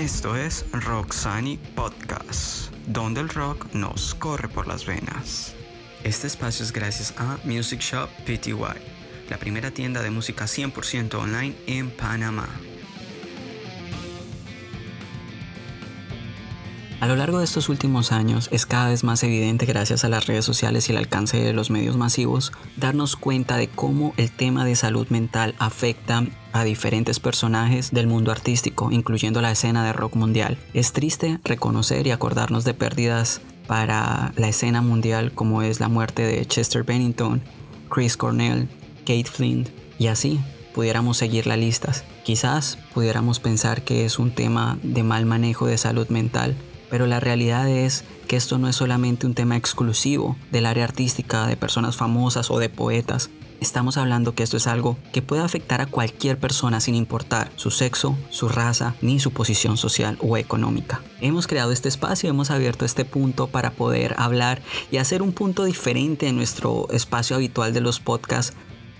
Esto es Roxani Podcast, donde el rock nos corre por las venas. Este espacio es gracias a Music Shop PTY, la primera tienda de música 100% online en Panamá. A lo largo de estos últimos años es cada vez más evidente gracias a las redes sociales y el alcance de los medios masivos darnos cuenta de cómo el tema de salud mental afecta a diferentes personajes del mundo artístico, incluyendo la escena de rock mundial. Es triste reconocer y acordarnos de pérdidas para la escena mundial como es la muerte de Chester Bennington, Chris Cornell, Kate Flint y así pudiéramos seguir las listas. Quizás pudiéramos pensar que es un tema de mal manejo de salud mental, pero la realidad es que esto no es solamente un tema exclusivo del área artística, de personas famosas o de poetas. Estamos hablando que esto es algo que puede afectar a cualquier persona sin importar su sexo, su raza, ni su posición social o económica. Hemos creado este espacio, hemos abierto este punto para poder hablar y hacer un punto diferente en nuestro espacio habitual de los podcasts,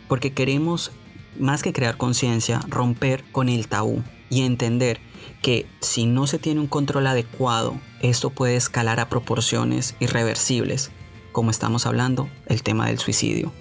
porque queremos, más que crear conciencia, romper con el tabú y entender que si no se tiene un control adecuado, esto puede escalar a proporciones irreversibles, como estamos hablando, el tema del suicidio.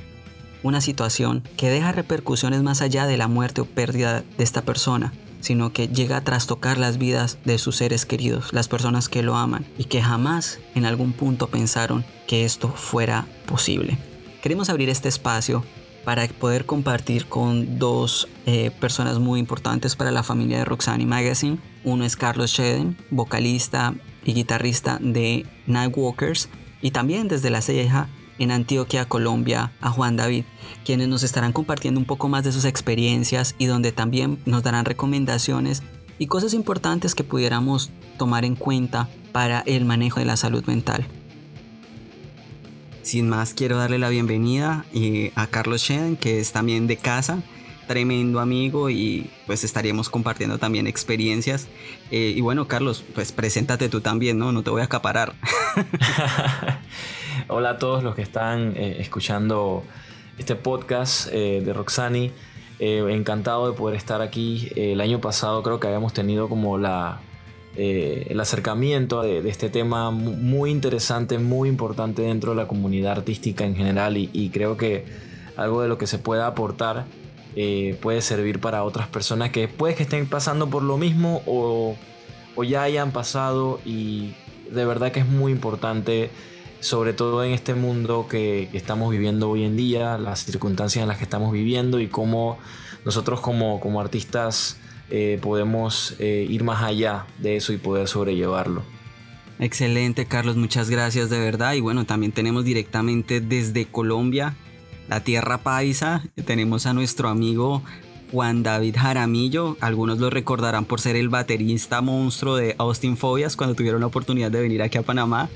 Una situación que deja repercusiones más allá de la muerte o pérdida de esta persona, sino que llega a trastocar las vidas de sus seres queridos, las personas que lo aman y que jamás en algún punto pensaron que esto fuera posible. Queremos abrir este espacio para poder compartir con dos eh, personas muy importantes para la familia de Roxanne Magazine. Uno es Carlos Sheden, vocalista y guitarrista de Nightwalkers, y también desde La Ceja en Antioquia, Colombia, a Juan David, quienes nos estarán compartiendo un poco más de sus experiencias y donde también nos darán recomendaciones y cosas importantes que pudiéramos tomar en cuenta para el manejo de la salud mental. Sin más, quiero darle la bienvenida eh, a Carlos Shen, que es también de casa, tremendo amigo y pues estaríamos compartiendo también experiencias. Eh, y bueno, Carlos, pues preséntate tú también, ¿no? No te voy a acaparar. Hola a todos los que están eh, escuchando este podcast de Roxani. encantado de poder estar aquí. el año pasado creo que habíamos tenido como la eh, el acercamiento de, este tema muy interesante, muy importante dentro de la comunidad artística en general y, creo que algo de lo que se pueda aportar eh, puede servir para otras personas que puede que estén pasando por lo mismo o, ya hayan pasado y de verdad que es muy importante sobre todo en este mundo que, estamos viviendo hoy en día, las circunstancias en las que estamos viviendo y cómo nosotros como, como artistas eh, podemos eh, ir más allá de eso y poder sobrellevarlo. Excelente, Carlos, muchas gracias de verdad. Y bueno, también tenemos directamente desde Colombia, la tierra paisa, tenemos a nuestro amigo Juan David Jaramillo. Algunos lo recordarán por ser el baterista monstruo de Austin Fobias cuando tuvieron la oportunidad de venir aquí a Panamá.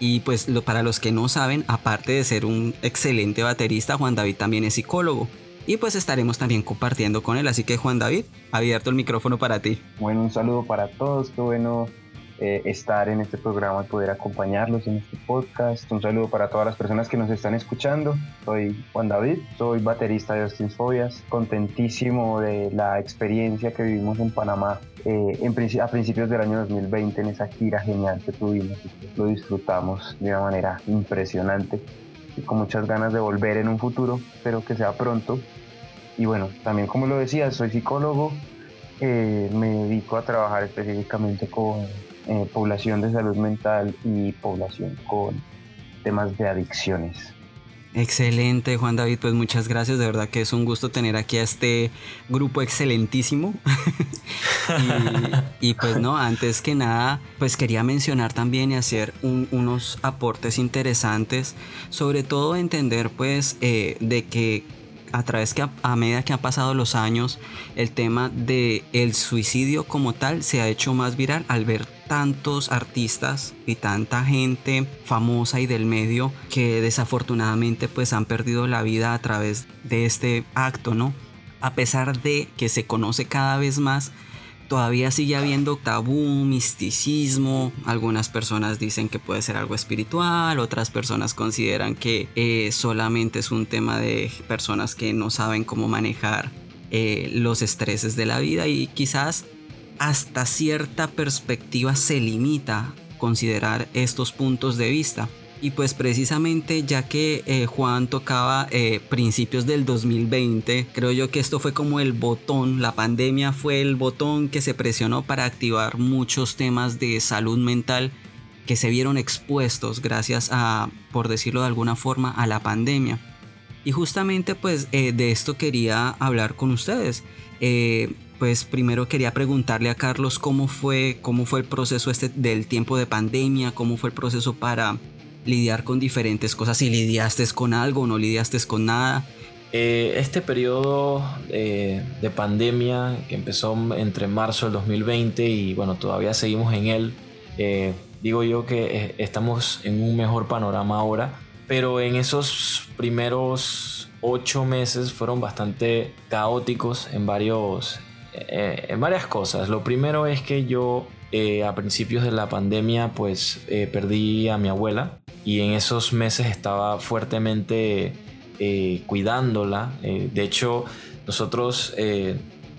Y pues para los que no saben, aparte de ser un excelente baterista, Juan David también es psicólogo y pues estaremos también compartiendo con él. Así que Juan David, abierto el micrófono para ti. Bueno, un saludo para todos, qué bueno eh, estar en este programa y poder acompañarlos en este podcast. Un saludo para todas las personas que nos están escuchando. Soy Juan David, soy baterista de Austin Fobias, contentísimo de la experiencia que vivimos en Panamá eh, en, a principios del año 2020 en esa gira genial que tuvimos. Lo disfrutamos de una manera impresionante y con muchas ganas de volver en un futuro, espero que sea pronto. Y bueno, también como lo decía, soy psicólogo, eh, me dedico a trabajar específicamente con eh, población de salud mental y población con temas de adicciones. Excelente, Juan David, pues muchas gracias, de verdad que es un gusto tener aquí a este grupo excelentísimo. y, pues no, antes que nada, pues quería mencionar también y hacer unos aportes interesantes, sobre todo entender pues eh, de que a través que a, medida que han pasado los años, el tema de suicidio como tal se ha hecho más viral al ver tantos artistas y tanta gente famosa y del medio que desafortunadamente pues han perdido la vida a través de este acto, ¿no? A pesar de que se conoce cada vez más, todavía sigue habiendo tabú, misticismo. Algunas personas dicen que puede ser algo espiritual, otras personas consideran que eh, solamente es un tema de personas que no saben cómo manejar eh, los estreses de la vida y quizás hasta cierta perspectiva se limita considerar estos puntos de vista. Y pues precisamente ya que eh, Juan tocaba eh, principios del 2020, creo yo que esto fue como el botón, la pandemia fue el botón que se presionó para activar muchos temas de salud mental que se vieron expuestos gracias a, por decirlo de alguna forma, a la pandemia. Y justamente pues eh, de esto quería hablar con ustedes. Pues primero quería preguntarle a Carlos cómo fue, cómo fue el proceso este del tiempo de pandemia, cómo fue el proceso para lidiar con diferentes cosas, si lidiaste con algo o no lidiaste con nada. Eh, este periodo eh, de pandemia que empezó entre marzo del 2020 y bueno, todavía seguimos en él, eh, digo yo que estamos en un mejor panorama ahora, pero en esos primeros ocho meses fueron bastante caóticos en, varios, en varias cosas. Lo primero es que yo a principios de la pandemia pues perdí a mi abuela y en esos meses estaba fuertemente eh, cuidándola. Eh, de hecho, nosotros, eh,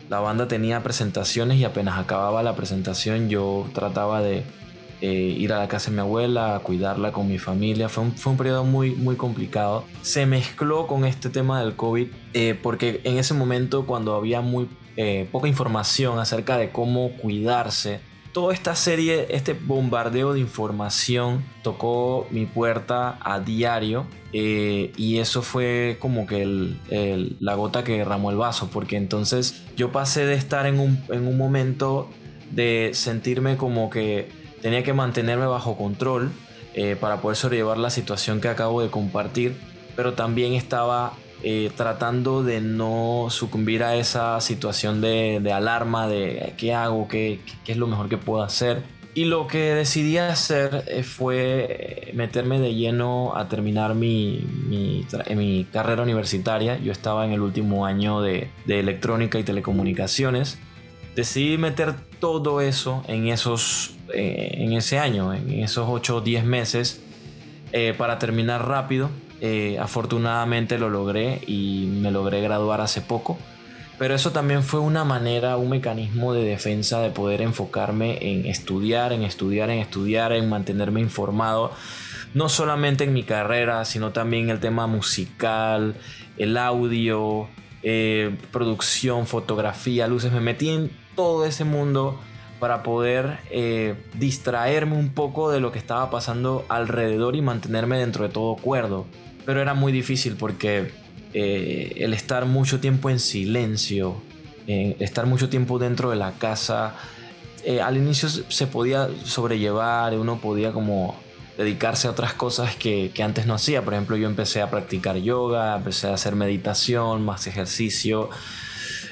la banda tenía presentaciones y apenas acababa la presentación yo trataba de ir a la casa de mi abuela, cuidarla con mi familia. Fue un, fue un periodo muy, muy complicado. Se mezcló con este tema del COVID porque en ese momento cuando había muy poca información acerca de cómo cuidarse, toda esta serie, este bombardeo de información tocó mi puerta a diario eh, y eso fue como que la gota que derramó el vaso, porque entonces yo pasé de estar en un, en un momento de sentirme como que tenía que mantenerme bajo control eh, para poder sobrellevar la situación que acabo de compartir, pero también estaba eh, tratando de no sucumbir a esa situación de, alarma de qué hago, ¿Qué, es lo mejor que puedo hacer. Y lo que decidí hacer eh, fue meterme de lleno a terminar mi, mi, carrera universitaria. Yo estaba en el último año de, electrónica y telecomunicaciones. Decidí meter todo eso en, esos, eh, en ese año, en esos 8 o 10 meses, para terminar rápido eh, afortunadamente lo logré y me logré graduar hace poco. Pero eso también fue una manera, un mecanismo de defensa de poder enfocarme en estudiar, en estudiar, en estudiar, en mantenerme informado. No solamente en mi carrera, sino también el tema musical, el audio, eh, producción, fotografía, luces. Me metí en todo ese mundo para poder eh, distraerme un poco de lo que estaba pasando alrededor y mantenerme dentro de todo cuerdo pero era muy difícil porque eh, el estar mucho tiempo en silencio, eh, estar mucho tiempo dentro de la casa, eh, al inicio se podía sobrellevar, uno podía como dedicarse a otras cosas que, que, antes no hacía. Por ejemplo, yo empecé a practicar yoga, empecé a hacer meditación, más ejercicio.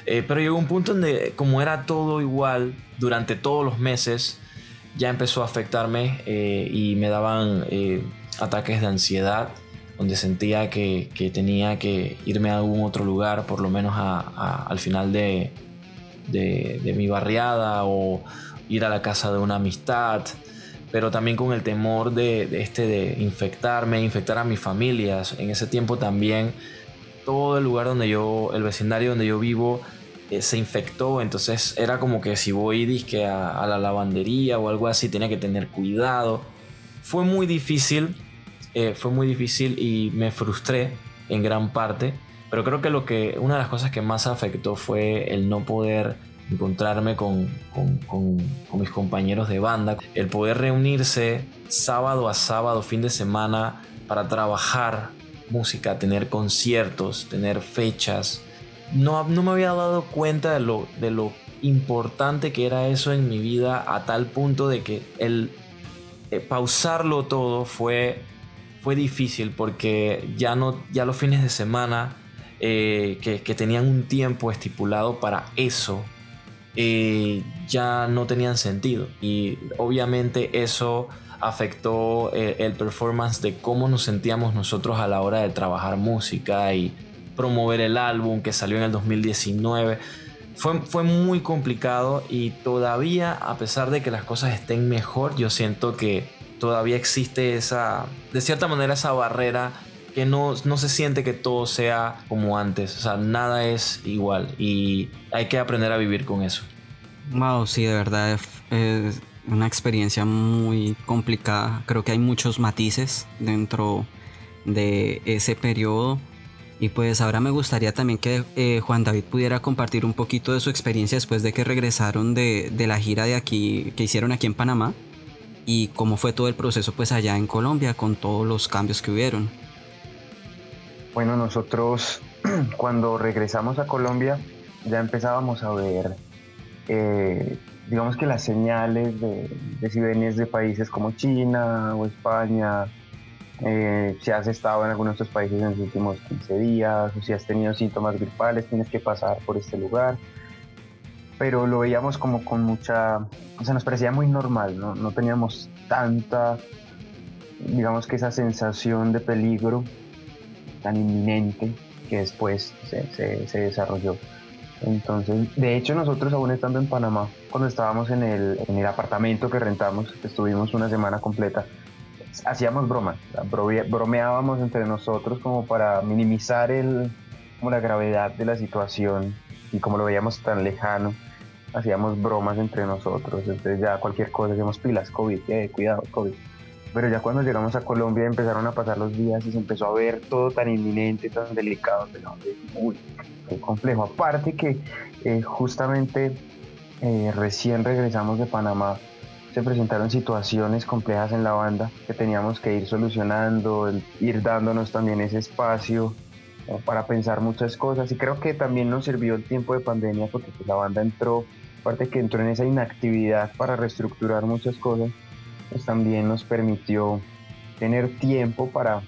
Pero llegó un punto donde como era todo igual durante todos los meses, ya empezó a afectarme y me daban ataques de ansiedad donde sentía que, tenía que irme a algún otro lugar, por lo menos al final de, mi barriada o ir a la casa de una amistad, pero también con el temor de, este de infectarme, infectar a mis familias. En ese tiempo también todo el lugar donde yo, el vecindario donde yo vivo, eh, se infectó, entonces era como que si voy disque a, a la lavandería o algo así, tenía que tener cuidado. Fue muy difícil eh, fue muy difícil y me frustré en gran parte. Pero creo que, lo que una de las cosas que más afectó fue el no poder encontrarme con, con, con, mis compañeros de banda, el poder reunirse sábado a sábado, fin de semana, para trabajar música, tener conciertos, tener fechas. No, no me había dado cuenta de lo, de lo importante que era eso en mi vida a tal punto de que el eh, pausarlo todo fue fue difícil porque ya, no, ya los fines de semana eh, que, tenían un tiempo estipulado para eso eh, ya no tenían sentido. Y obviamente eso afectó eh, el performance de cómo nos sentíamos nosotros a la hora de trabajar música y promover el álbum que salió en el 2019. Fue, fue, muy complicado y todavía, a pesar de que las cosas estén mejor, yo siento que todavía existe esa, de cierta manera, esa barrera que no, no, se siente que todo sea como antes. O sea, nada es igual y hay que aprender a vivir con eso. Wow, sí, de verdad una experiencia muy complicada. Creo que hay muchos matices dentro de ese periodo. Y pues ahora me gustaría también que eh, Juan David pudiera compartir un poquito de su experiencia después de que regresaron de, de, la gira de aquí que hicieron aquí en Panamá y cómo fue todo el proceso pues allá en Colombia con todos los cambios que hubieron. Bueno, nosotros cuando regresamos a Colombia ya empezábamos a ver, eh, digamos que las señales de, de si venías de países como China o España, eh, si has estado en alguno de estos países en los últimos 15 días o si has tenido síntomas gripales, tienes que pasar por este lugar. Pero lo veíamos como con mucha, o sea, nos parecía muy normal, no, no teníamos tanta, digamos que esa sensación de peligro tan inminente que después se, se, desarrolló. Entonces, de hecho, nosotros aún estando en Panamá, cuando estábamos en el, en el apartamento que rentamos, estuvimos una semana completa, hacíamos bromas, bromeábamos entre nosotros como para minimizar el, como la gravedad de la situación y como lo veíamos tan lejano, hacíamos bromas entre nosotros, entonces ya cualquier cosa hacíamos pilas, COVID, eh, cuidado, COVID. Pero ya cuando llegamos a Colombia empezaron a pasar los días y se empezó a ver todo tan inminente, tan delicado, uy, qué complejo. Aparte que eh, justamente eh, recién regresamos de Panamá, se presentaron situaciones complejas en la banda que teníamos que ir solucionando, ir dándonos también ese espacio para pensar muchas cosas. Y creo que también nos sirvió el tiempo de pandemia porque pues, la banda entró, aparte que entró en esa inactividad para reestructurar muchas cosas, pues también nos permitió tener tiempo para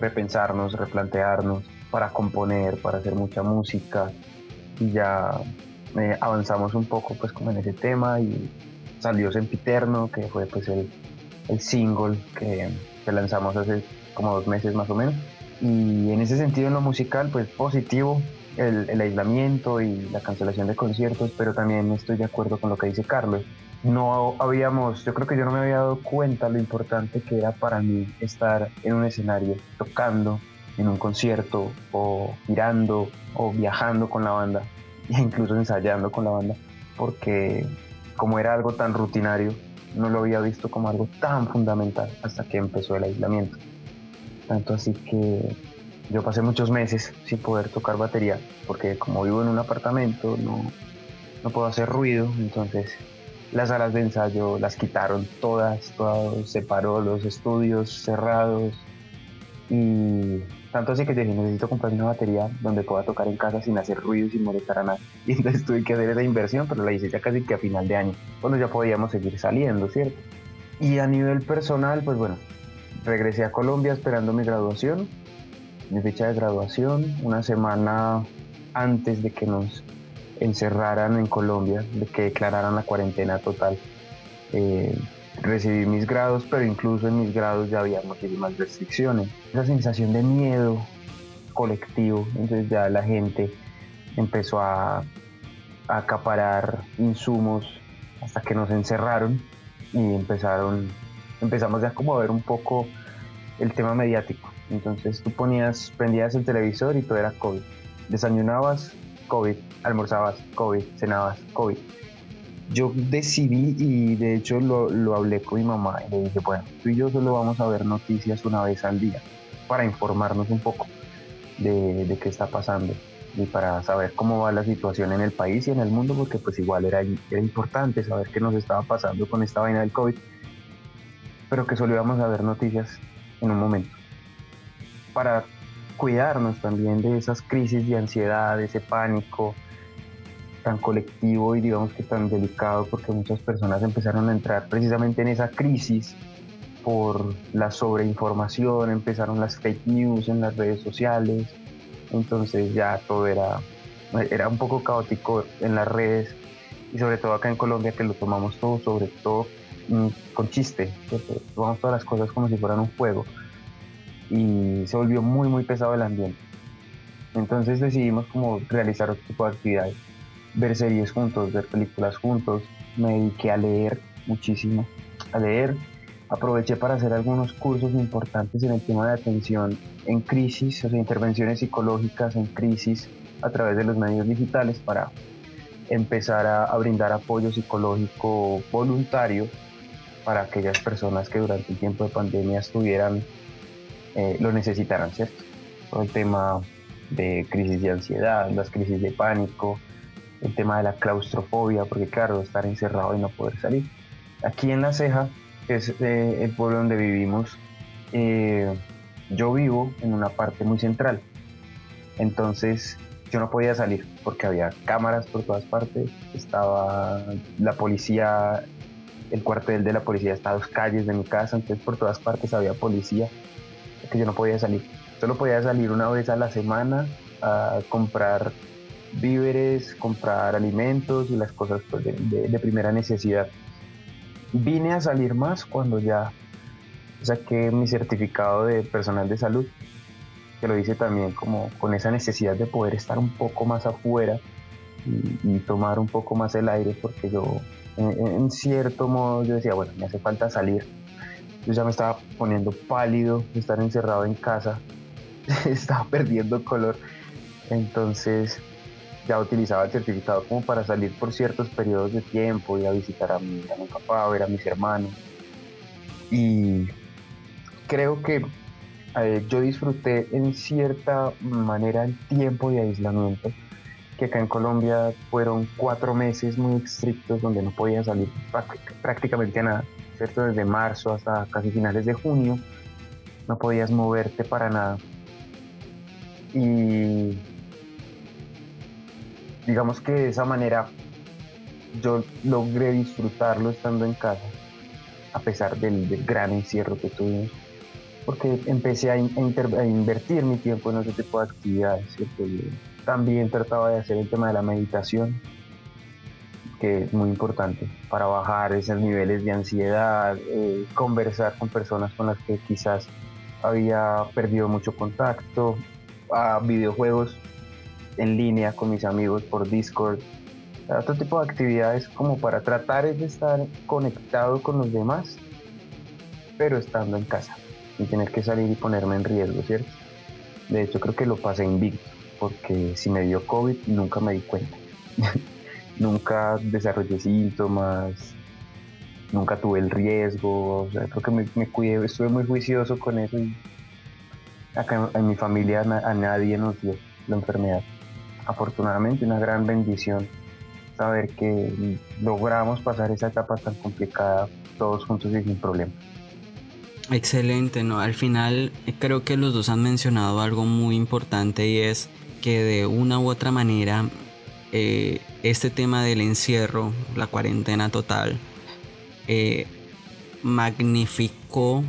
repensarnos, replantearnos, para componer, para hacer mucha música. Y ya eh, avanzamos un poco pues como en ese tema y salió Sempiterno, que fue pues el, el single que, que lanzamos hace como dos meses más o menos. Y en ese sentido en lo musical pues positivo el, aislamiento y la cancelación de conciertos pero también estoy de acuerdo con lo que dice Carlos. No habíamos yo creo que yo no me había dado cuenta lo importante que era para mí estar en un escenario tocando en un concierto o girando o viajando con la banda e incluso ensayando con la banda porque como era algo tan rutinario no lo había visto como algo tan fundamental hasta que empezó el aislamiento. Tanto así que yo pasé muchos meses sin poder tocar batería, porque como vivo en un apartamento no, no puedo hacer ruido, entonces las salas de ensayo las quitaron todas, todo separó los estudios cerrados y tanto así que dije necesito comprar una batería donde pueda tocar en casa sin hacer ruido sin molestar a nadie. Y entonces tuve que hacer esa inversión, pero la hice ya casi que a final de año, cuando ya podíamos seguir saliendo, ¿cierto? Y a nivel personal, pues bueno, regresé a Colombia esperando mi graduación, mi fecha de graduación, una semana antes de que nos encerraran en Colombia, de que declararan la cuarentena total. Eh, recibí mis grados, pero incluso en mis grados ya había muchísimas restricciones. Esa sensación de miedo colectivo, entonces ya la gente empezó a, a acaparar insumos hasta que nos encerraron y empezaron empezamos ya como a ver un poco el tema mediático. Entonces tú ponías, prendías el televisor y todo era COVID. Desayunabas, COVID. Almorzabas, COVID. Cenabas, COVID. Yo decidí y de hecho lo, lo hablé con mi mamá y le dije, bueno, tú y yo solo vamos a ver noticias una vez al día para informarnos un poco de, de qué está pasando y para saber cómo va la situación en el país y en el mundo, porque pues igual era, era importante saber qué nos estaba pasando con esta vaina del COVID pero que solo íbamos a ver noticias en un momento. Para cuidarnos también de esas crisis de ansiedad, de ese pánico tan colectivo y digamos que tan delicado, porque muchas personas empezaron a entrar precisamente en esa crisis por la sobreinformación, empezaron las fake news en las redes sociales, entonces ya todo era, era un poco caótico en las redes y sobre todo acá en Colombia que lo tomamos todo, sobre todo Mm, con chiste, tomamos todas las cosas como si fueran un juego y se volvió muy muy pesado el ambiente. Entonces decidimos como realizar otro tipo de actividades, ver series juntos, ver películas juntos, me dediqué a leer muchísimo, a leer, aproveché para hacer algunos cursos importantes en el tema de atención en crisis, o sea, intervenciones psicológicas en crisis a través de los medios digitales para empezar a, brindar apoyo psicológico voluntario para aquellas personas que durante el tiempo de pandemia estuvieran, eh, lo necesitaran, ¿cierto? Todo el tema de crisis de ansiedad, las crisis de pánico, el tema de la claustrofobia, porque claro, estar encerrado y no poder salir. Aquí en La Ceja, que es eh, el pueblo donde vivimos, eh, yo vivo en una parte muy central. Entonces yo no podía salir porque había cámaras por todas partes, estaba la policía, el cuartel de la policía está a dos calles de mi casa, entonces por todas partes había policía, que yo no podía salir. Solo podía salir una vez a la semana a comprar víveres, comprar alimentos y las cosas pues, de, primera necesidad. Vine a salir más cuando ya saqué mi certificado de personal de salud, que lo hice también como con esa necesidad de poder estar un poco más afuera y, tomar un poco más el aire, porque yo en, cierto modo yo decía, bueno, me hace falta salir. Yo ya me estaba poniendo pálido estar encerrado en casa, estaba perdiendo color. Entonces ya utilizaba el certificado como para salir por ciertos periodos de tiempo, y a visitar a mi, papá, a ver a mis hermanos. Y creo que eh, yo disfruté en cierta manera el tiempo de aislamiento, que acá en Colombia fueron cuatro meses muy estrictos donde no podía salir prácticamente nada, ¿cierto? Desde marzo hasta casi finales de junio, no podías moverte para nada. Y digamos que de esa manera yo logré disfrutarlo estando en casa, a pesar del, gran encierro que tuvimos, porque empecé a, invertir mi tiempo en ese tipo de actividades. también trataba de hacer el tema de la meditación, que es muy importante para bajar esos niveles de ansiedad, eh, conversar con personas con las que quizás había perdido mucho contacto, a videojuegos en línea con mis amigos por Discord, otro tipo de actividades como para tratar de estar conectado con los demás, pero estando en casa, sin tener que salir y ponerme en riesgo, ¿cierto? De hecho, creo que lo pasé invicto, porque si me dio COVID nunca me di cuenta. nunca desarrollé síntomas, nunca tuve el riesgo, creo que me, cuidé, estuve muy juicioso con eso y en mi familia a nadie nos dio la enfermedad afortunadamente una gran bendición saber que logramos pasar esa etapa tan complicada todos juntos y sin problema. Excelente, ¿no? Al final creo que los dos han mencionado algo muy importante y es que de una u otra manera eh, este tema del encierro, la cuarentena total, eh, magnificó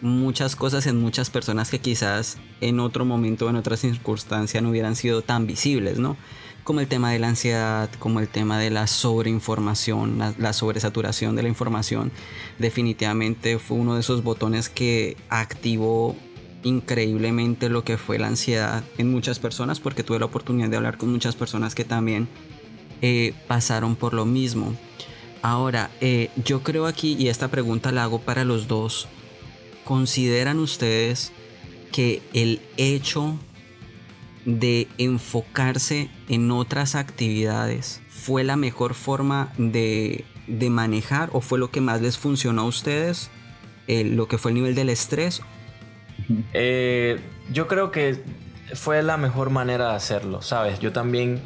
muchas cosas en muchas personas que quizás en otro momento o en otra circunstancia no hubieran sido tan visibles, ¿no? Como el tema de la ansiedad, como el tema de la sobreinformación, la, sobresaturación de la información, definitivamente fue uno de esos botones que activó increíblemente lo que fue la ansiedad en muchas personas, porque tuve la oportunidad de hablar con muchas personas que también eh, pasaron por lo mismo. Ahora, eh, yo creo aquí, y esta pregunta la hago para los dos, ¿consideran ustedes que el hecho de enfocarse en otras actividades fue la mejor forma de, manejar o fue lo que más les funcionó a ustedes? lo que fue el nivel del estrés. Eh, yo creo que fue la mejor manera de hacerlo, ¿sabes? Yo también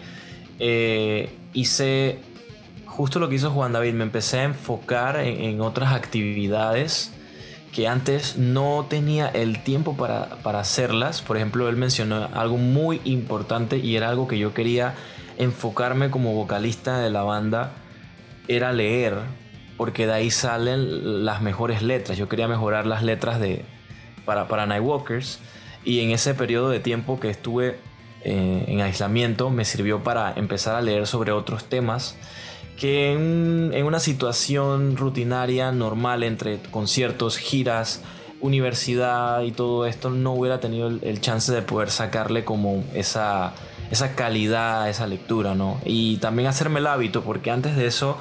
eh, hice justo lo que hizo Juan David, me empecé a enfocar en otras actividades que antes no tenía el tiempo para, hacerlas. Por ejemplo, él mencionó algo muy importante y era algo que yo quería enfocarme como vocalista de la banda, era leer, porque de ahí salen las mejores letras. Yo quería mejorar las letras de, para, para Nightwalkers y en ese periodo de tiempo que estuve eh, en aislamiento me sirvió para empezar a leer sobre otros temas que en, una situación rutinaria normal entre conciertos, giras, universidad y todo esto no hubiera tenido el, chance de poder sacarle como esa, esa calidad a esa lectura, ¿no? Y también hacerme el hábito, porque antes de eso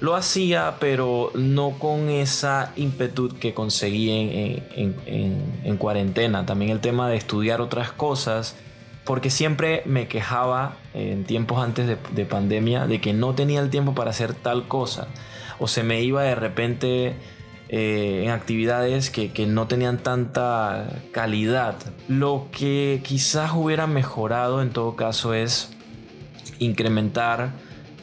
lo hacía, pero no con esa ímpetu que conseguí en, en, cuarentena. También el tema de estudiar otras cosas porque siempre me quejaba en tiempos antes de, pandemia de que no tenía el tiempo para hacer tal cosa o se me iba de repente eh, en actividades que, que, no tenían tanta calidad. Lo que quizás hubiera mejorado en todo caso es incrementar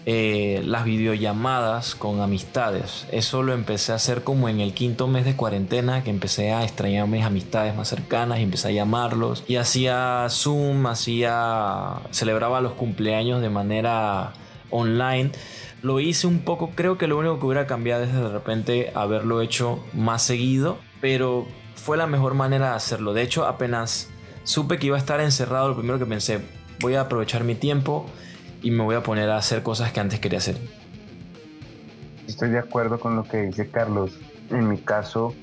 eh, las videollamadas con amistades. Eso lo empecé a hacer como en el quinto mes de cuarentena, que empecé a extrañar mis amistades más cercanas y empecé a llamarlos. Y hacía Zoom, hacía. celebraba los cumpleaños de manera online. Lo hice un poco, creo que lo único que hubiera cambiado es de repente haberlo hecho más seguido, pero fue la mejor manera de hacerlo. De hecho, apenas supe que iba a estar encerrado, lo primero que pensé, voy a aprovechar mi tiempo y me voy a poner a hacer cosas que antes quería hacer. Estoy de acuerdo con lo que dice Carlos. En mi caso,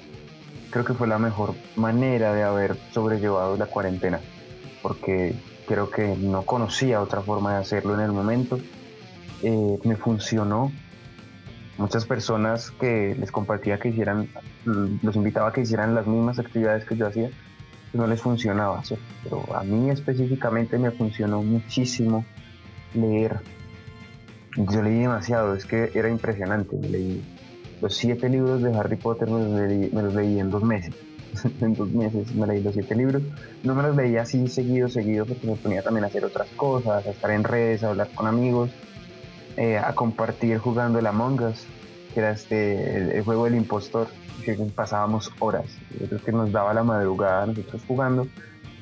creo que fue la mejor manera de haber sobrellevado la cuarentena, porque creo que no conocía otra forma de hacerlo en el momento. Eh, me funcionó. Muchas personas que les compartía que hicieran, los invitaba a que hicieran las mismas actividades que yo hacía, no les funcionaba, pero a mí específicamente me funcionó muchísimo leer. Yo leí demasiado, es que era impresionante. Me leí los siete libros de Harry Potter, me los leí, en dos meses. en dos meses me leí los siete libros. No me los leía así seguido, seguido, porque me ponía también a hacer otras cosas, a estar en redes, a hablar con amigos, eh, a compartir jugando el Among Us, que era este, el, juego del impostor, que pasábamos horas. Creo que nos daba la madrugada nosotros jugando,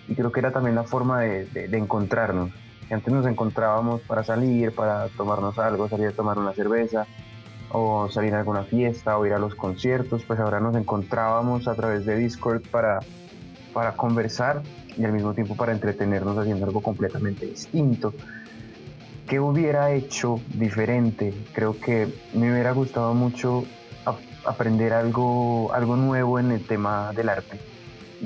y creo que era también la forma de, de encontrarnos antes nos encontrábamos para salir, para tomarnos algo, salir a tomar una cerveza o salir a alguna fiesta o ir a los conciertos, pues ahora nos encontrábamos a través de Discord para, para conversar y al mismo tiempo para entretenernos haciendo algo completamente distinto. ¿Qué hubiera hecho diferente? Creo que me hubiera gustado mucho aprender algo, algo nuevo en el tema del arte.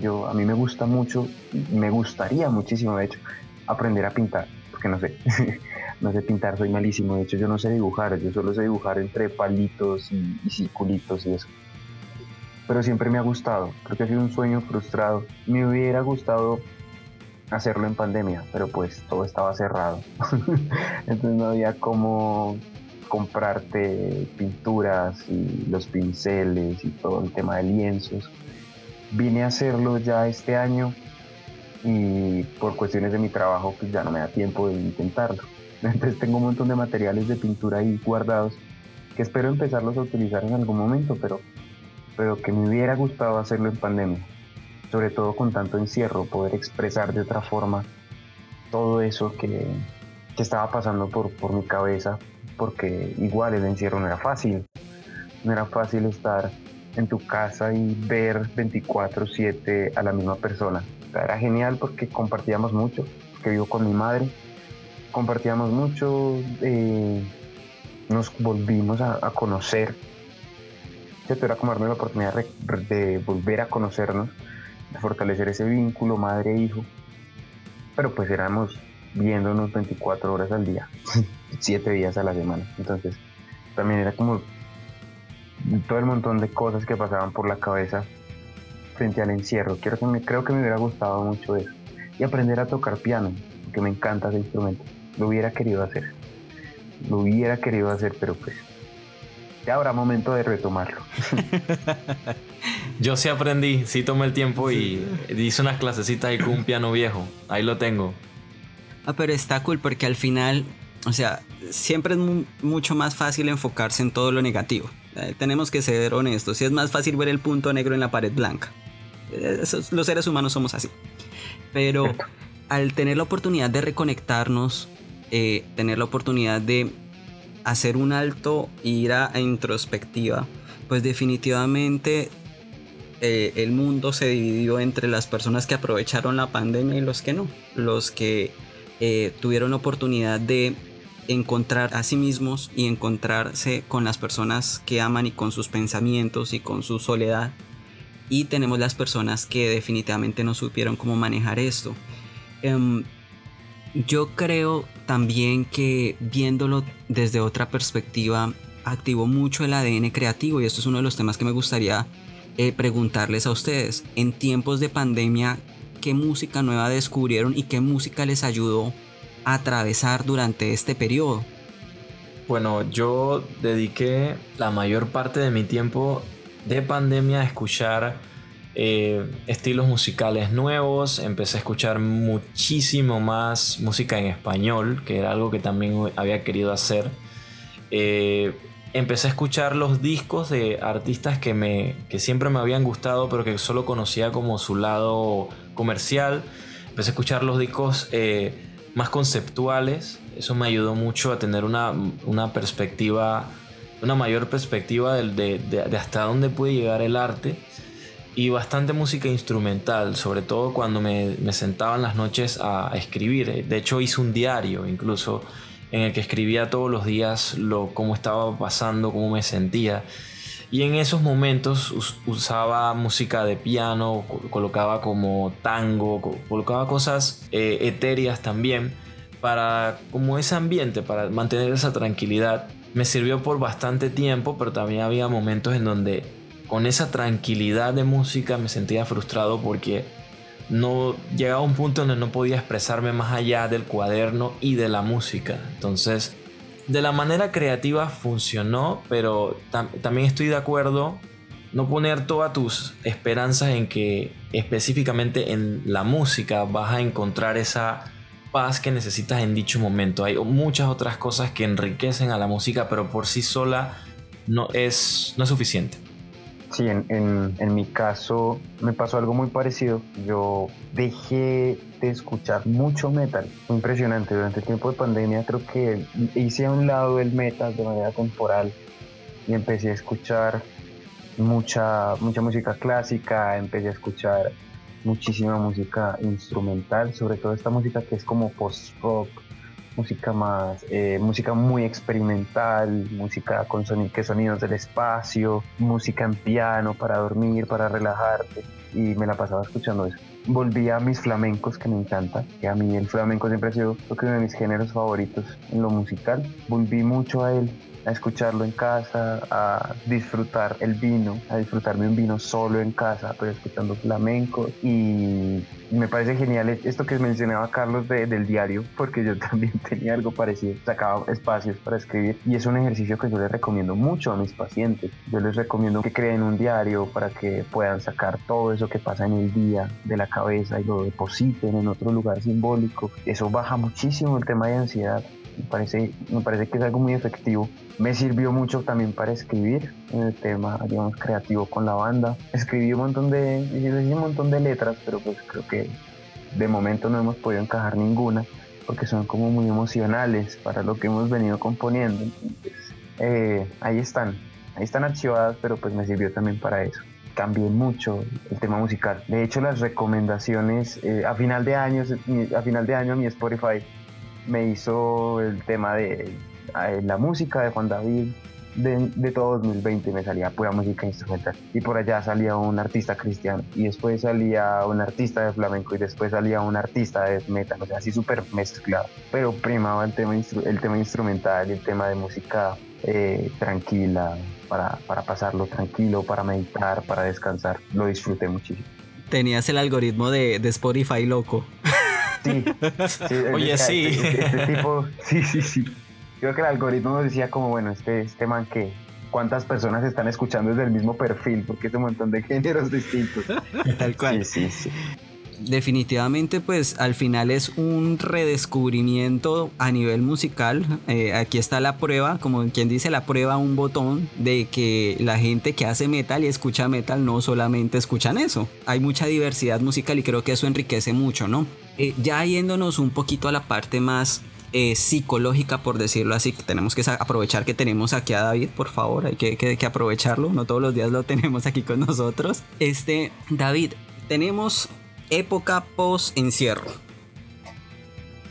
Yo, a mí me gusta mucho, me gustaría muchísimo, de hecho, aprender a pintar, porque no sé, no sé pintar, soy malísimo, de hecho yo no sé dibujar, yo solo sé dibujar entre palitos y, y circulitos y eso. Pero siempre me ha gustado, creo que ha sido un sueño frustrado. Me hubiera gustado hacerlo en pandemia, pero pues todo estaba cerrado. Entonces no había cómo comprarte pinturas y los pinceles y todo el tema de lienzos. Vine a hacerlo ya este año y por cuestiones de mi trabajo pues ya no me da tiempo de intentarlo. Entonces tengo un montón de materiales de pintura ahí guardados que espero empezarlos a utilizar en algún momento, pero, pero que me hubiera gustado hacerlo en pandemia, sobre todo con tanto encierro, poder expresar de otra forma todo eso que, que estaba pasando por, por mi cabeza, porque igual el encierro no era fácil, no era fácil estar en tu casa y ver 24/7 a la misma persona era genial porque compartíamos mucho, que vivo con mi madre, compartíamos mucho, eh, nos volvimos a, conocer. Esto era como darme la oportunidad de, volver a conocernos, de fortalecer ese vínculo madre-hijo. Pero pues éramos viéndonos 24 horas al día, 7 días a la semana. Entonces también era como todo el montón de cosas que pasaban por la cabeza frente al encierro. Quiero que me, creo que me hubiera gustado mucho eso. Y aprender a tocar piano, porque me encanta ese instrumento. Lo hubiera querido hacer. Lo hubiera querido hacer, pero pues ya habrá momento de retomarlo. Yo sí aprendí, sí tomé el tiempo y hice unas clasecitas ahí con un piano viejo. Ahí lo tengo. Ah, pero está cool porque al final, o sea, siempre es mucho más fácil enfocarse en todo lo negativo. Eh, tenemos que ser honestos. Si es más fácil ver el punto negro en la pared blanca los seres humanos somos así. Pero al tener la oportunidad de reconectarnos, eh, tener la oportunidad de hacer un alto e ir a, introspectiva, pues definitivamente eh, el mundo se dividió entre las personas que aprovecharon la pandemia y los que no. Los que eh, tuvieron la oportunidad de encontrar a sí mismos y encontrarse con las personas que aman y con sus pensamientos y con su soledad y tenemos las personas que definitivamente no supieron cómo manejar esto. Em, yo creo también que viéndolo desde otra perspectiva activó mucho el ADN creativo y esto es uno de los temas que me gustaría eh, preguntarles a ustedes. En tiempos de pandemia, qué música nueva descubrieron y qué música les ayudó a atravesar durante este periodo. Bueno, yo dediqué la mayor parte de mi tiempo de pandemia a escuchar eh, estilos musicales nuevos, empecé a escuchar muchísimo más música en español, que era algo que también había querido hacer. Eh, empecé a escuchar los discos de artistas que, me, que siempre me habían gustado, pero que solo conocía como su lado comercial. Empecé a escuchar los discos eh, más conceptuales. Eso me ayudó mucho a tener una, una perspectiva, una mayor perspectiva de, de hasta dónde puede llegar el arte y bastante música instrumental, sobre todo cuando me, me sentaba en las noches a, escribir. De hecho hice un diario incluso en el que escribía todos los días lo cómo estaba pasando, cómo me sentía. Y en esos momentos usaba música de piano, colocaba como tango, colocaba cosas eh, etéreas también para como ese ambiente, para mantener esa tranquilidad. Me sirvió por bastante tiempo, pero también había momentos en donde con esa tranquilidad de música me sentía frustrado porque no llegaba a un punto donde no podía expresarme más allá del cuaderno y de la música. Entonces, de la manera creativa funcionó, pero también estoy de acuerdo no poner todas tus esperanzas en que específicamente en la música vas a encontrar esa paz que necesitas en dicho momento. Hay muchas otras cosas que enriquecen a la música, pero por sí sola no es, no es suficiente. Sí, en, en, mi caso me pasó algo muy parecido. Yo dejé de escuchar mucho metal. Impresionante. Durante el tiempo de pandemia creo que hice a un lado el metal de manera temporal y empecé a escuchar mucha, mucha música clásica, empecé a escuchar muchísima música instrumental, sobre todo esta música que es como post-rock, música más, eh, música muy experimental, música con sonidos del espacio, música en piano para dormir, para relajarte y me la pasaba escuchando eso. Volví a mis flamencos que me encanta, que a mí el flamenco siempre ha sido uno de mis géneros favoritos en lo musical. Volví mucho a él a escucharlo en casa, a disfrutar el vino, a disfrutarme un vino solo en casa, pero escuchando flamenco. Y me parece genial esto que mencionaba Carlos del diario, porque yo también tenía algo parecido, sacaba espacios para escribir y es un ejercicio que yo les recomiendo mucho a mis pacientes. Yo les recomiendo que creen un diario para que puedan sacar todo eso que pasa en el día de la cabeza y lo depositen en otro lugar simbólico. Eso baja muchísimo el tema de ansiedad parece, me parece que es algo muy efectivo. Me sirvió mucho también para escribir en el tema, digamos, creativo con la banda. Escribí un montón de, un montón de letras, pero pues creo que de momento no hemos podido encajar ninguna porque son como muy emocionales para lo que hemos venido componiendo. Entonces, eh, ahí están, ahí están archivadas, pero pues me sirvió también para eso. Cambié mucho el tema musical. De hecho, las recomendaciones eh, a final de año, a final de año mi Spotify me hizo el tema de la música de Juan David, de, todo 2020 me salía pura música instrumental y por allá salía un artista cristiano y después salía un artista de flamenco y después salía un artista de metal, o sea, así súper mezclado, pero primaba el tema, el tema instrumental y el tema de música eh, tranquila, para, para pasarlo tranquilo, para meditar, para descansar, lo disfruté muchísimo. Tenías el algoritmo de, de Spotify loco. Sí, Oye, sí. Este, este, tipo, sí, sí, sí. Creo que el algoritmo nos decía como, bueno, este, este man que cuántas personas están escuchando desde el mismo perfil, porque es un montón de géneros distintos. Tal cual. Sí, sí, sí definitivamente pues al final es un redescubrimiento a nivel musical. Eh, aquí está la prueba, como quien dice la prueba, un botón de que la gente que hace metal y escucha metal no solamente escuchan eso. Hay mucha diversidad musical y creo que eso enriquece mucho, ¿no? Eh, ya yéndonos un poquito a la parte más eh, psicológica, por decirlo así, tenemos que aprovechar que tenemos aquí a David, por favor, hay que, que aprovecharlo, no todos los días lo tenemos aquí con nosotros. Este, David, tenemos época post-encierro.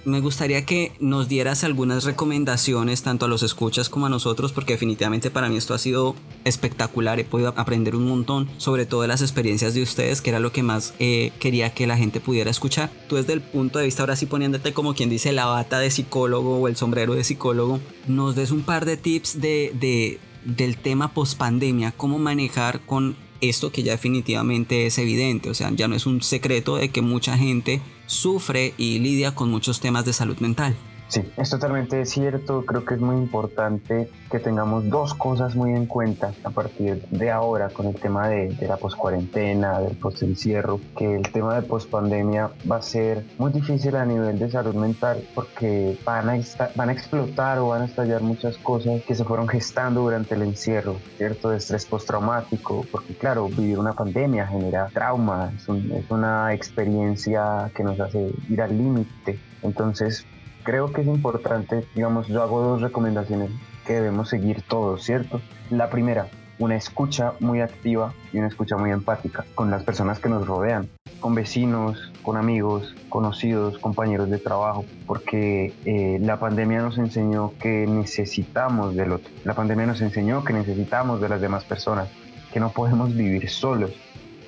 Me gustaría que nos dieras algunas recomendaciones tanto a los escuchas como a nosotros porque definitivamente para mí esto ha sido espectacular, he podido aprender un montón sobre todo las experiencias de ustedes que era lo que más eh, quería que la gente pudiera escuchar. Tú desde el punto de vista ahora sí poniéndote como quien dice la bata de psicólogo o el sombrero de psicólogo, nos des un par de tips de, de del tema post pandemia, cómo manejar con esto que ya definitivamente es evidente, o sea, ya no es un secreto de que mucha gente sufre y lidia con muchos temas de salud mental. Sí, es totalmente cierto. Creo que es muy importante que tengamos dos cosas muy en cuenta a partir de ahora con el tema de, de la poscuarentena, del postencierro, que el tema de pospandemia va a ser muy difícil a nivel de salud mental porque van a, van a explotar o van a estallar muchas cosas que se fueron gestando durante el encierro, ¿cierto? De estrés postraumático, porque claro, vivir una pandemia genera trauma, es, es una experiencia que nos hace ir al límite. Entonces, creo que es importante, digamos, yo hago dos recomendaciones que debemos seguir todos, ¿cierto? La primera, una escucha muy activa y una escucha muy empática con las personas que nos rodean, con vecinos, con amigos, conocidos, compañeros de trabajo, porque eh, la pandemia nos enseñó que necesitamos del otro, la pandemia nos enseñó que necesitamos de las demás personas, que no podemos vivir solos,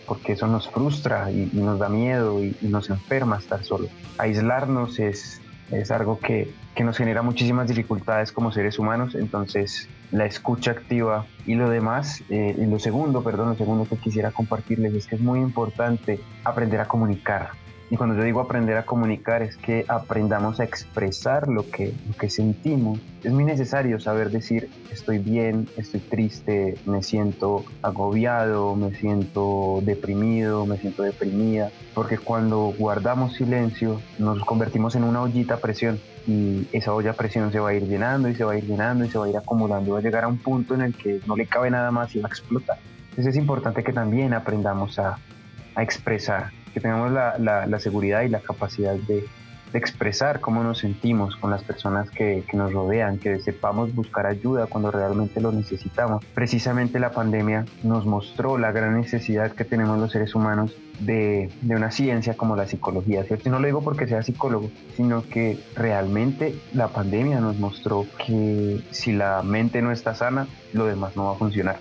porque eso nos frustra y, nos da miedo y, y nos enferma estar solos. Aislarnos es es algo que, que, nos genera muchísimas dificultades como seres humanos, entonces la escucha activa y lo demás, eh, y lo segundo, perdón, lo segundo que quisiera compartirles es que es muy importante aprender a comunicar, y cuando yo digo aprender a comunicar es que aprendamos a expresar lo que, lo que sentimos. Es muy necesario saber decir estoy bien, estoy triste, me siento agobiado, me siento deprimido, me siento deprimida, porque cuando guardamos silencio nos convertimos en una ollita a presión y esa olla a presión se va a ir llenando y se va a ir llenando y se va a ir acumulando va a llegar a un punto en el que no le cabe nada más y va a explotar. Entonces es importante que también aprendamos a, a expresar que tengamos la, la, seguridad y la capacidad de, expresar cómo nos sentimos con las personas que, que, nos rodean, que sepamos buscar ayuda cuando realmente lo necesitamos. Precisamente la pandemia nos mostró la gran necesidad que tenemos los seres humanos de, de, una ciencia como la psicología, ¿cierto? Y no lo digo porque sea psicólogo, sino que realmente la pandemia nos mostró que si la mente no está sana, lo demás no va a funcionar.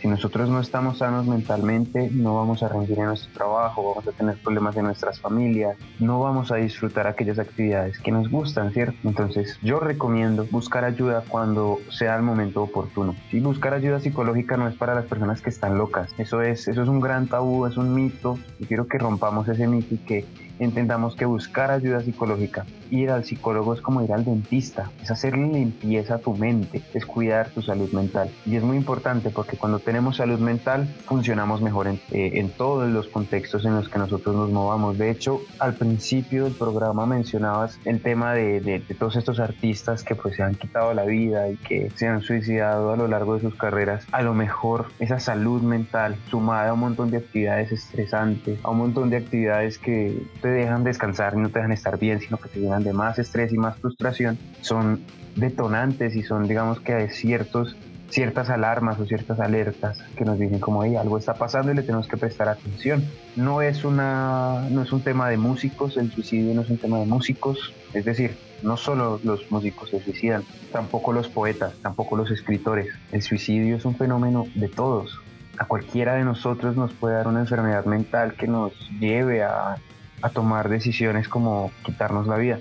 Si nosotros no estamos sanos mentalmente, no vamos a rendir en nuestro trabajo, vamos a tener problemas en nuestras familias, no vamos a disfrutar aquellas actividades que nos gustan, ¿cierto? Entonces yo recomiendo buscar ayuda cuando sea el momento oportuno. Si buscar ayuda psicológica no es para las personas que están locas, eso es, eso es un gran tabú, es un mito, y quiero que rompamos ese mito y que entendamos que buscar ayuda psicológica, ir al psicólogo es como ir al dentista, es hacerle limpieza a tu mente, es cuidar tu salud mental. Y es muy importante porque cuando tenemos salud mental funcionamos mejor en, eh, en todos los contextos en los que nosotros nos movamos. De hecho, al principio del programa mencionabas el tema de, de, de todos estos artistas que pues se han quitado la vida y que se han suicidado a lo largo de sus carreras. A lo mejor esa salud mental sumada a un montón de actividades estresantes, a un montón de actividades que te dejan descansar no te dejan estar bien, sino que te llenan de más estrés y más frustración, son detonantes y son, digamos que hay ciertos, ciertas alarmas o ciertas alertas que nos dicen como hey, algo está pasando y le tenemos que prestar atención. No es, una, no es un tema de músicos, el suicidio no es un tema de músicos, es decir, no solo los músicos se suicidan, tampoco los poetas, tampoco los escritores. El suicidio es un fenómeno de todos. A cualquiera de nosotros nos puede dar una enfermedad mental que nos lleve a a tomar decisiones como quitarnos la vida.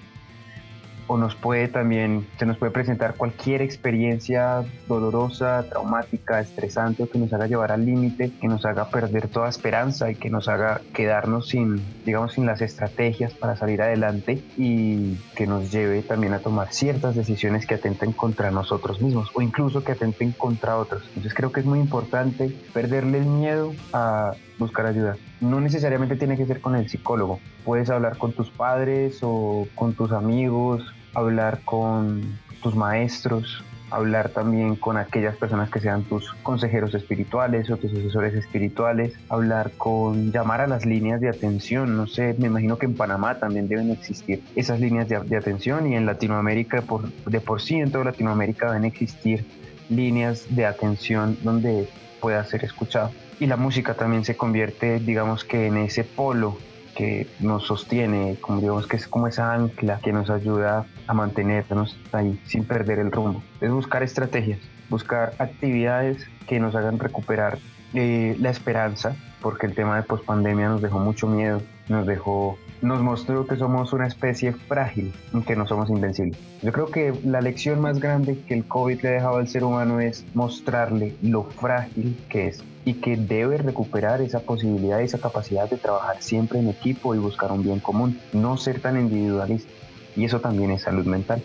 O nos puede también, se nos puede presentar cualquier experiencia dolorosa, traumática, estresante que nos haga llevar al límite, que nos haga perder toda esperanza y que nos haga quedarnos sin, digamos, sin las estrategias para salir adelante y que nos lleve también a tomar ciertas decisiones que atenten contra nosotros mismos o incluso que atenten contra otros. Entonces creo que es muy importante perderle el miedo a buscar ayuda. No necesariamente tiene que ser con el psicólogo. Puedes hablar con tus padres o con tus amigos, hablar con tus maestros, hablar también con aquellas personas que sean tus consejeros espirituales o tus asesores espirituales, hablar con, llamar a las líneas de atención, no sé, me imagino que en Panamá también deben existir esas líneas de, atención y en Latinoamérica, por, de por sí en toda Latinoamérica deben existir líneas de atención donde pueda ser escuchado y la música también se convierte, digamos que en ese polo que nos sostiene, como digamos que es como esa ancla que nos ayuda a mantenernos ahí sin perder el rumbo. Es buscar estrategias, buscar actividades que nos hagan recuperar eh, la esperanza, porque el tema de pospandemia nos dejó mucho miedo, nos dejó nos mostró que somos una especie frágil, que no somos invencibles. Yo creo que la lección más grande que el COVID le ha dejado al ser humano es mostrarle lo frágil que es y que debe recuperar esa posibilidad y esa capacidad de trabajar siempre en equipo y buscar un bien común, no ser tan individualista. Y eso también es salud mental.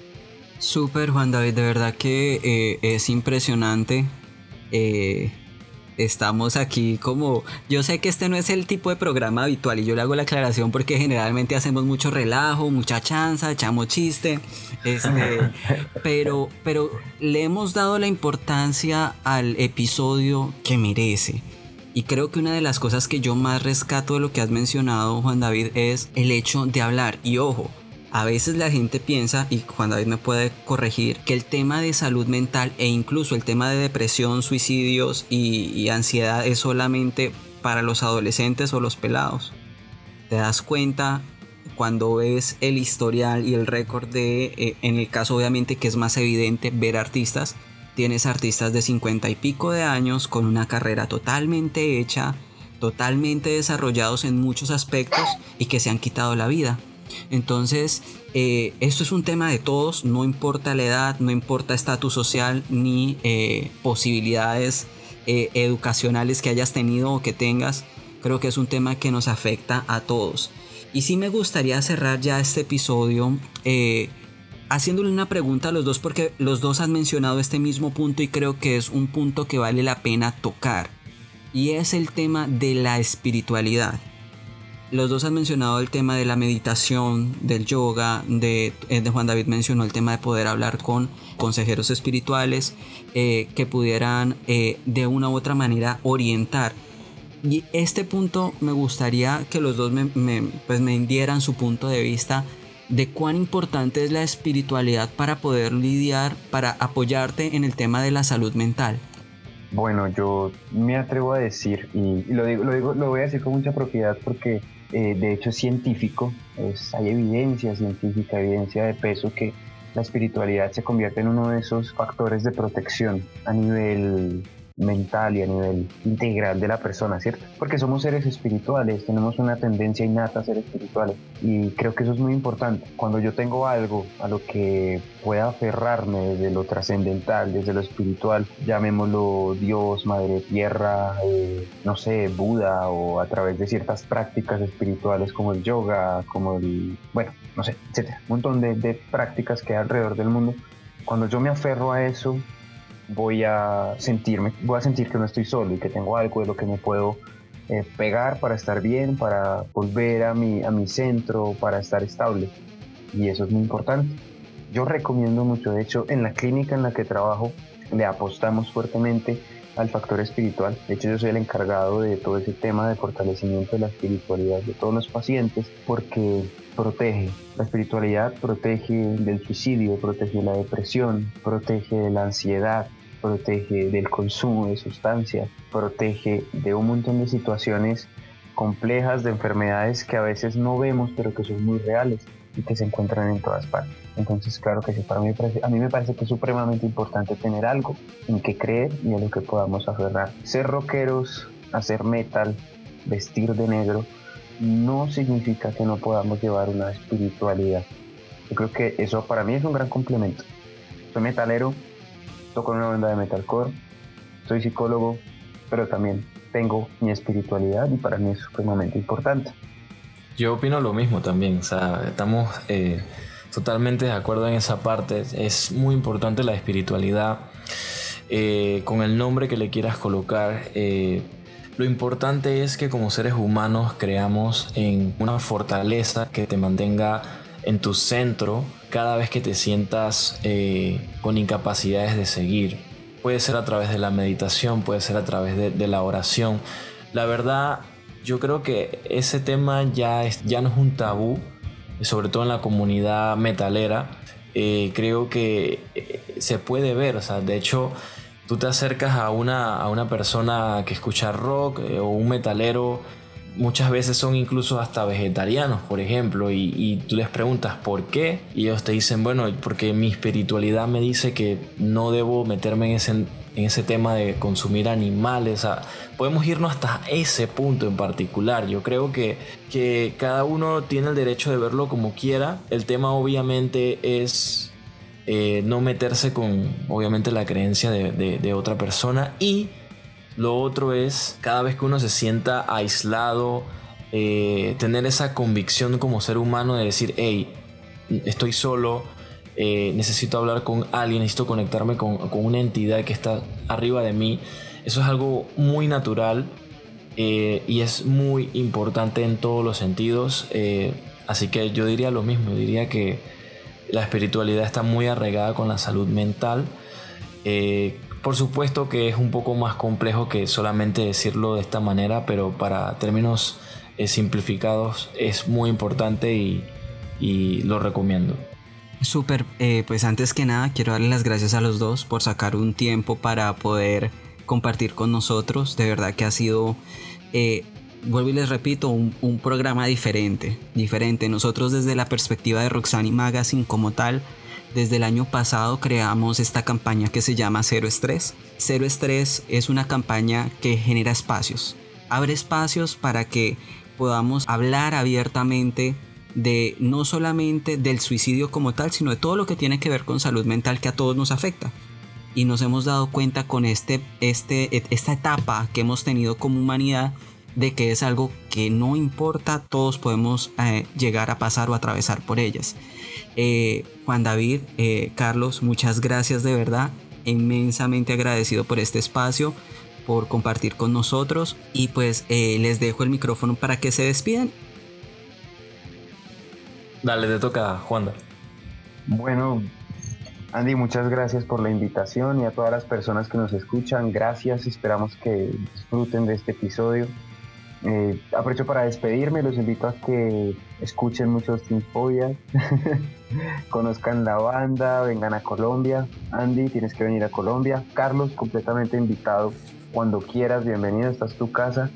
Súper, Juan David, de verdad que eh, es impresionante. Eh, estamos aquí como... Yo sé que este no es el tipo de programa habitual y yo le hago la aclaración porque generalmente hacemos mucho relajo, mucha chanza, echamos chiste, este, pero, pero le hemos dado la importancia al episodio que merece. Y creo que una de las cosas que yo más rescato de lo que has mencionado, Juan David, es el hecho de hablar. Y ojo, a veces la gente piensa, y Juan David me puede corregir, que el tema de salud mental e incluso el tema de depresión, suicidios y, ansiedad es solamente para los adolescentes o los pelados. Te das cuenta cuando ves el historial y el récord de, eh, en el caso obviamente que es más evidente ver artistas, tienes artistas de 50 y pico de años con una carrera totalmente hecha, totalmente desarrollados en muchos aspectos y que se han quitado la vida. Entonces, eh, esto es un tema de todos, no importa la edad, no importa estatus social ni eh, posibilidades eh, educacionales que hayas tenido o que tengas. Creo que es un tema que nos afecta a todos. Y sí me gustaría cerrar ya este episodio haciéndole una pregunta a los dos porque los dos han mencionado este mismo punto y creo que es un punto que vale la pena tocar. Y es el tema de la espiritualidad. Los dos han mencionado el tema de la meditación, del yoga, de, eh, de Juan David mencionó el tema de poder hablar con consejeros espirituales eh, que pudieran eh, de una u otra manera orientar. Y este punto me gustaría que los dos me, pues me dieran su punto de vista de cuán importante es la espiritualidad para poder lidiar, para apoyarte en el tema de la salud mental. Bueno, yo me atrevo a decir, y lo, digo, lo, digo, lo voy a decir con mucha propiedad porque eh, de hecho es científico, es, hay evidencia científica, evidencia de peso que la espiritualidad se convierte en uno de esos factores de protección a nivel mental y a nivel integral de la persona, ¿cierto? Porque somos seres espirituales, tenemos una tendencia innata a ser espirituales y creo que eso es muy importante. Cuando yo tengo algo a lo que pueda aferrarme desde lo trascendental, desde lo espiritual, llamémoslo Dios, Madre Tierra, eh, no sé, Buda o a través de ciertas prácticas espirituales como el yoga, como el, bueno, no sé, etcétera, un montón de, de prácticas que hay alrededor del mundo. Cuando yo me aferro a eso, voy a sentirme, voy a sentir que no estoy solo y que tengo algo de lo que me puedo eh, pegar para estar bien, para volver a mi, a mi centro, para estar estable. Y eso es muy importante. Yo recomiendo mucho, de hecho, en la clínica en la que trabajo, le apostamos fuertemente al factor espiritual. De hecho, yo soy el encargado de todo ese tema de fortalecimiento de la espiritualidad de todos los pacientes porque protege. La espiritualidad protege del suicidio, protege la depresión, protege de la ansiedad, protege del consumo de sustancias, protege de un montón de situaciones complejas, de enfermedades que a veces no vemos, pero que son muy reales y que se encuentran en todas partes. Entonces, claro que sí, para mí a mí me parece que es supremamente importante tener algo en que creer y en lo que podamos aferrar. Ser rockeros, hacer metal, vestir de negro, no significa que no podamos llevar una espiritualidad. Yo creo que eso para mí es un gran complemento. Soy metalero, toco en una banda de metalcore, soy psicólogo, pero también tengo mi espiritualidad y para mí es supremamente importante. Yo opino lo mismo también, o sea, estamos eh, totalmente de acuerdo en esa parte. Es muy importante la espiritualidad, eh, con el nombre que le quieras colocar. Eh, lo importante es que como seres humanos creamos en una fortaleza que te mantenga en tu centro cada vez que te sientas eh, con incapacidades de seguir. Puede ser a través de la meditación, puede ser a través de, la oración. La verdad, yo creo que ese tema ya, es, ya no es un tabú, sobre todo en la comunidad metalera. Eh, creo que eh, se puede ver, o sea, de hecho, tú te acercas a una, a una persona que escucha rock o un metalero muchas veces son incluso hasta vegetarianos, por ejemplo, y, tú les preguntas por qué, y ellos te dicen, bueno, porque mi espiritualidad me dice que no debo meterme en ese, en ese tema de consumir animales. podemos irnos hasta ese punto en particular. Yo creo que, que cada uno tiene el derecho de verlo como quiera. El tema obviamente es eh, no meterse con, obviamente, la creencia de, de otra persona y lo otro es cada vez que uno se sienta aislado, eh, tener esa convicción como ser humano de decir, hey, estoy solo, eh, necesito hablar con alguien, necesito conectarme con, una entidad que está arriba de mí. Eso es algo muy natural eh, y es muy importante en todos los sentidos. así que yo diría lo mismo, diría que la espiritualidad está muy arraigada con la salud mental. Por supuesto que es un poco más complejo que solamente decirlo de esta manera, pero para términos eh, simplificados es muy importante y, lo recomiendo. Súper, eh, pues antes que nada quiero darle las gracias a los dos por sacar un tiempo para poder compartir con nosotros. De verdad que ha sido, eh, vuelvo y les repito, un, un, programa diferente. Diferente. Nosotros desde la perspectiva de Roxani Magazine como tal, desde el año pasado creamos esta campaña que se llama Cero Estrés. Cero Estrés es una campaña que genera espacios. Abre espacios para que podamos hablar abiertamente de no solamente del suicidio como tal, sino de todo lo que tiene que ver con salud mental que a todos nos afecta. Y nos hemos dado cuenta con este, este, esta etapa que hemos tenido como humanidad de que es algo que no importa, todos podemos eh, llegar a pasar o atravesar por ellas. Eh, Juan David, eh, Carlos, muchas gracias de verdad, inmensamente agradecido por este espacio, por compartir con nosotros y pues les dejo el micrófono para que se despidan. Dale, te toca, Juan. Bueno, Andy, muchas gracias por la invitación y a todas las personas que nos escuchan, gracias, esperamos que disfruten de este episodio. Eh, aprovecho para despedirme, los invito a que escuchen muchos Teamphobia, conozcan la banda, vengan a Colombia. Andy, tienes que venir a Colombia. Carlos, completamente invitado cuando quieras, bienvenido, esta es tu casa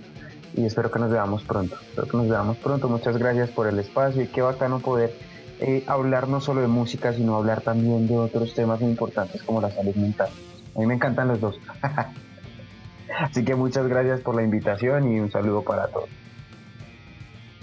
y espero que nos veamos pronto. Espero que nos veamos pronto. Muchas gracias por el espacio y qué bacano poder eh, hablar no solo de música, sino hablar también de otros temas importantes como la salud mental. A mí me encantan los dos. Así que muchas gracias por la invitación y un saludo para todos.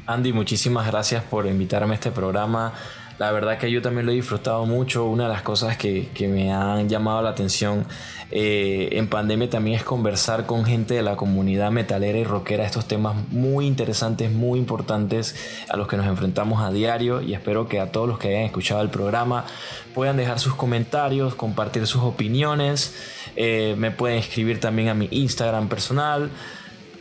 Andy, muchísimas gracias por invitarme a este programa. La verdad que yo también lo he disfrutado mucho. Una de las cosas que, me han llamado la atención eh, en pandemia también es conversar con gente de la comunidad metalera y rockera. Estos temas muy interesantes, muy importantes a los que nos enfrentamos a diario. Y espero que a todos los que hayan escuchado el programa puedan dejar sus comentarios, compartir sus opiniones. Eh, me pueden escribir también a mi Instagram personal.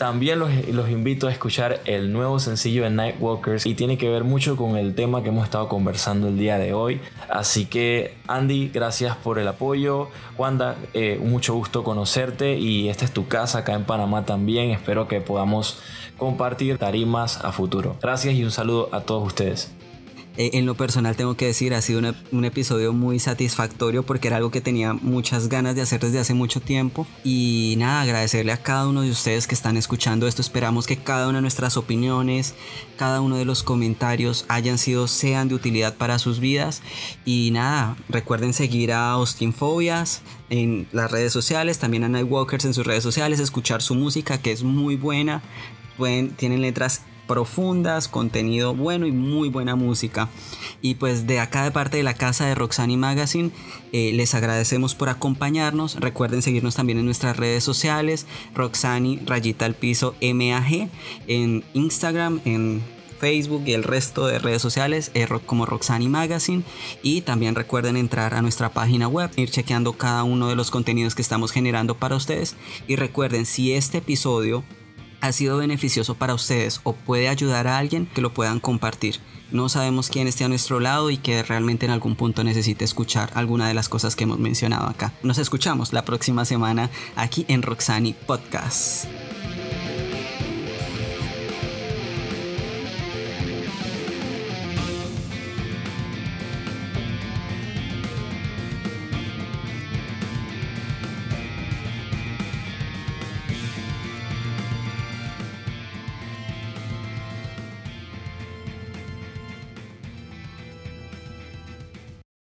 También los, invito a escuchar el nuevo sencillo de Nightwalkers y tiene que ver mucho con el tema que hemos estado conversando el día de hoy. Así que Andy, gracias por el apoyo. Wanda, eh, mucho gusto conocerte y esta es tu casa acá en Panamá también. Espero que podamos compartir tarimas a futuro. Gracias y un saludo a todos ustedes. Eh, en lo personal tengo que decir, ha sido un episodio muy satisfactorio porque era algo que tenía muchas ganas de hacer desde hace mucho tiempo. Y nada, agradecerle a cada uno de ustedes que están escuchando esto. Esperamos que cada una de nuestras opiniones, cada uno de los comentarios hayan sido, sean de utilidad para sus vidas. Y nada, recuerden seguir a Austin Fobias en las redes sociales, también a Nightwalkers en sus redes sociales, escuchar su música que es muy buena. Tienen letras profundas, contenido bueno y muy buena música. Y pues de acá de parte de la casa de Roxani Magazine, eh, les agradecemos por acompañarnos. Recuerden seguirnos también en nuestras redes sociales, Roxani Rayita al Piso MAG, en Instagram, en Facebook y el resto de redes sociales eh, como Roxani Magazine y también recuerden entrar a nuestra página web, ir chequeando cada uno de los contenidos que estamos generando para ustedes y recuerden si este episodio ha sido beneficioso para ustedes o puede ayudar a alguien que lo puedan compartir. No sabemos quién esté a nuestro lado y que realmente en algún punto necesite escuchar alguna de las cosas que hemos mencionado acá. Nos escuchamos la próxima semana aquí en Roxani Podcast.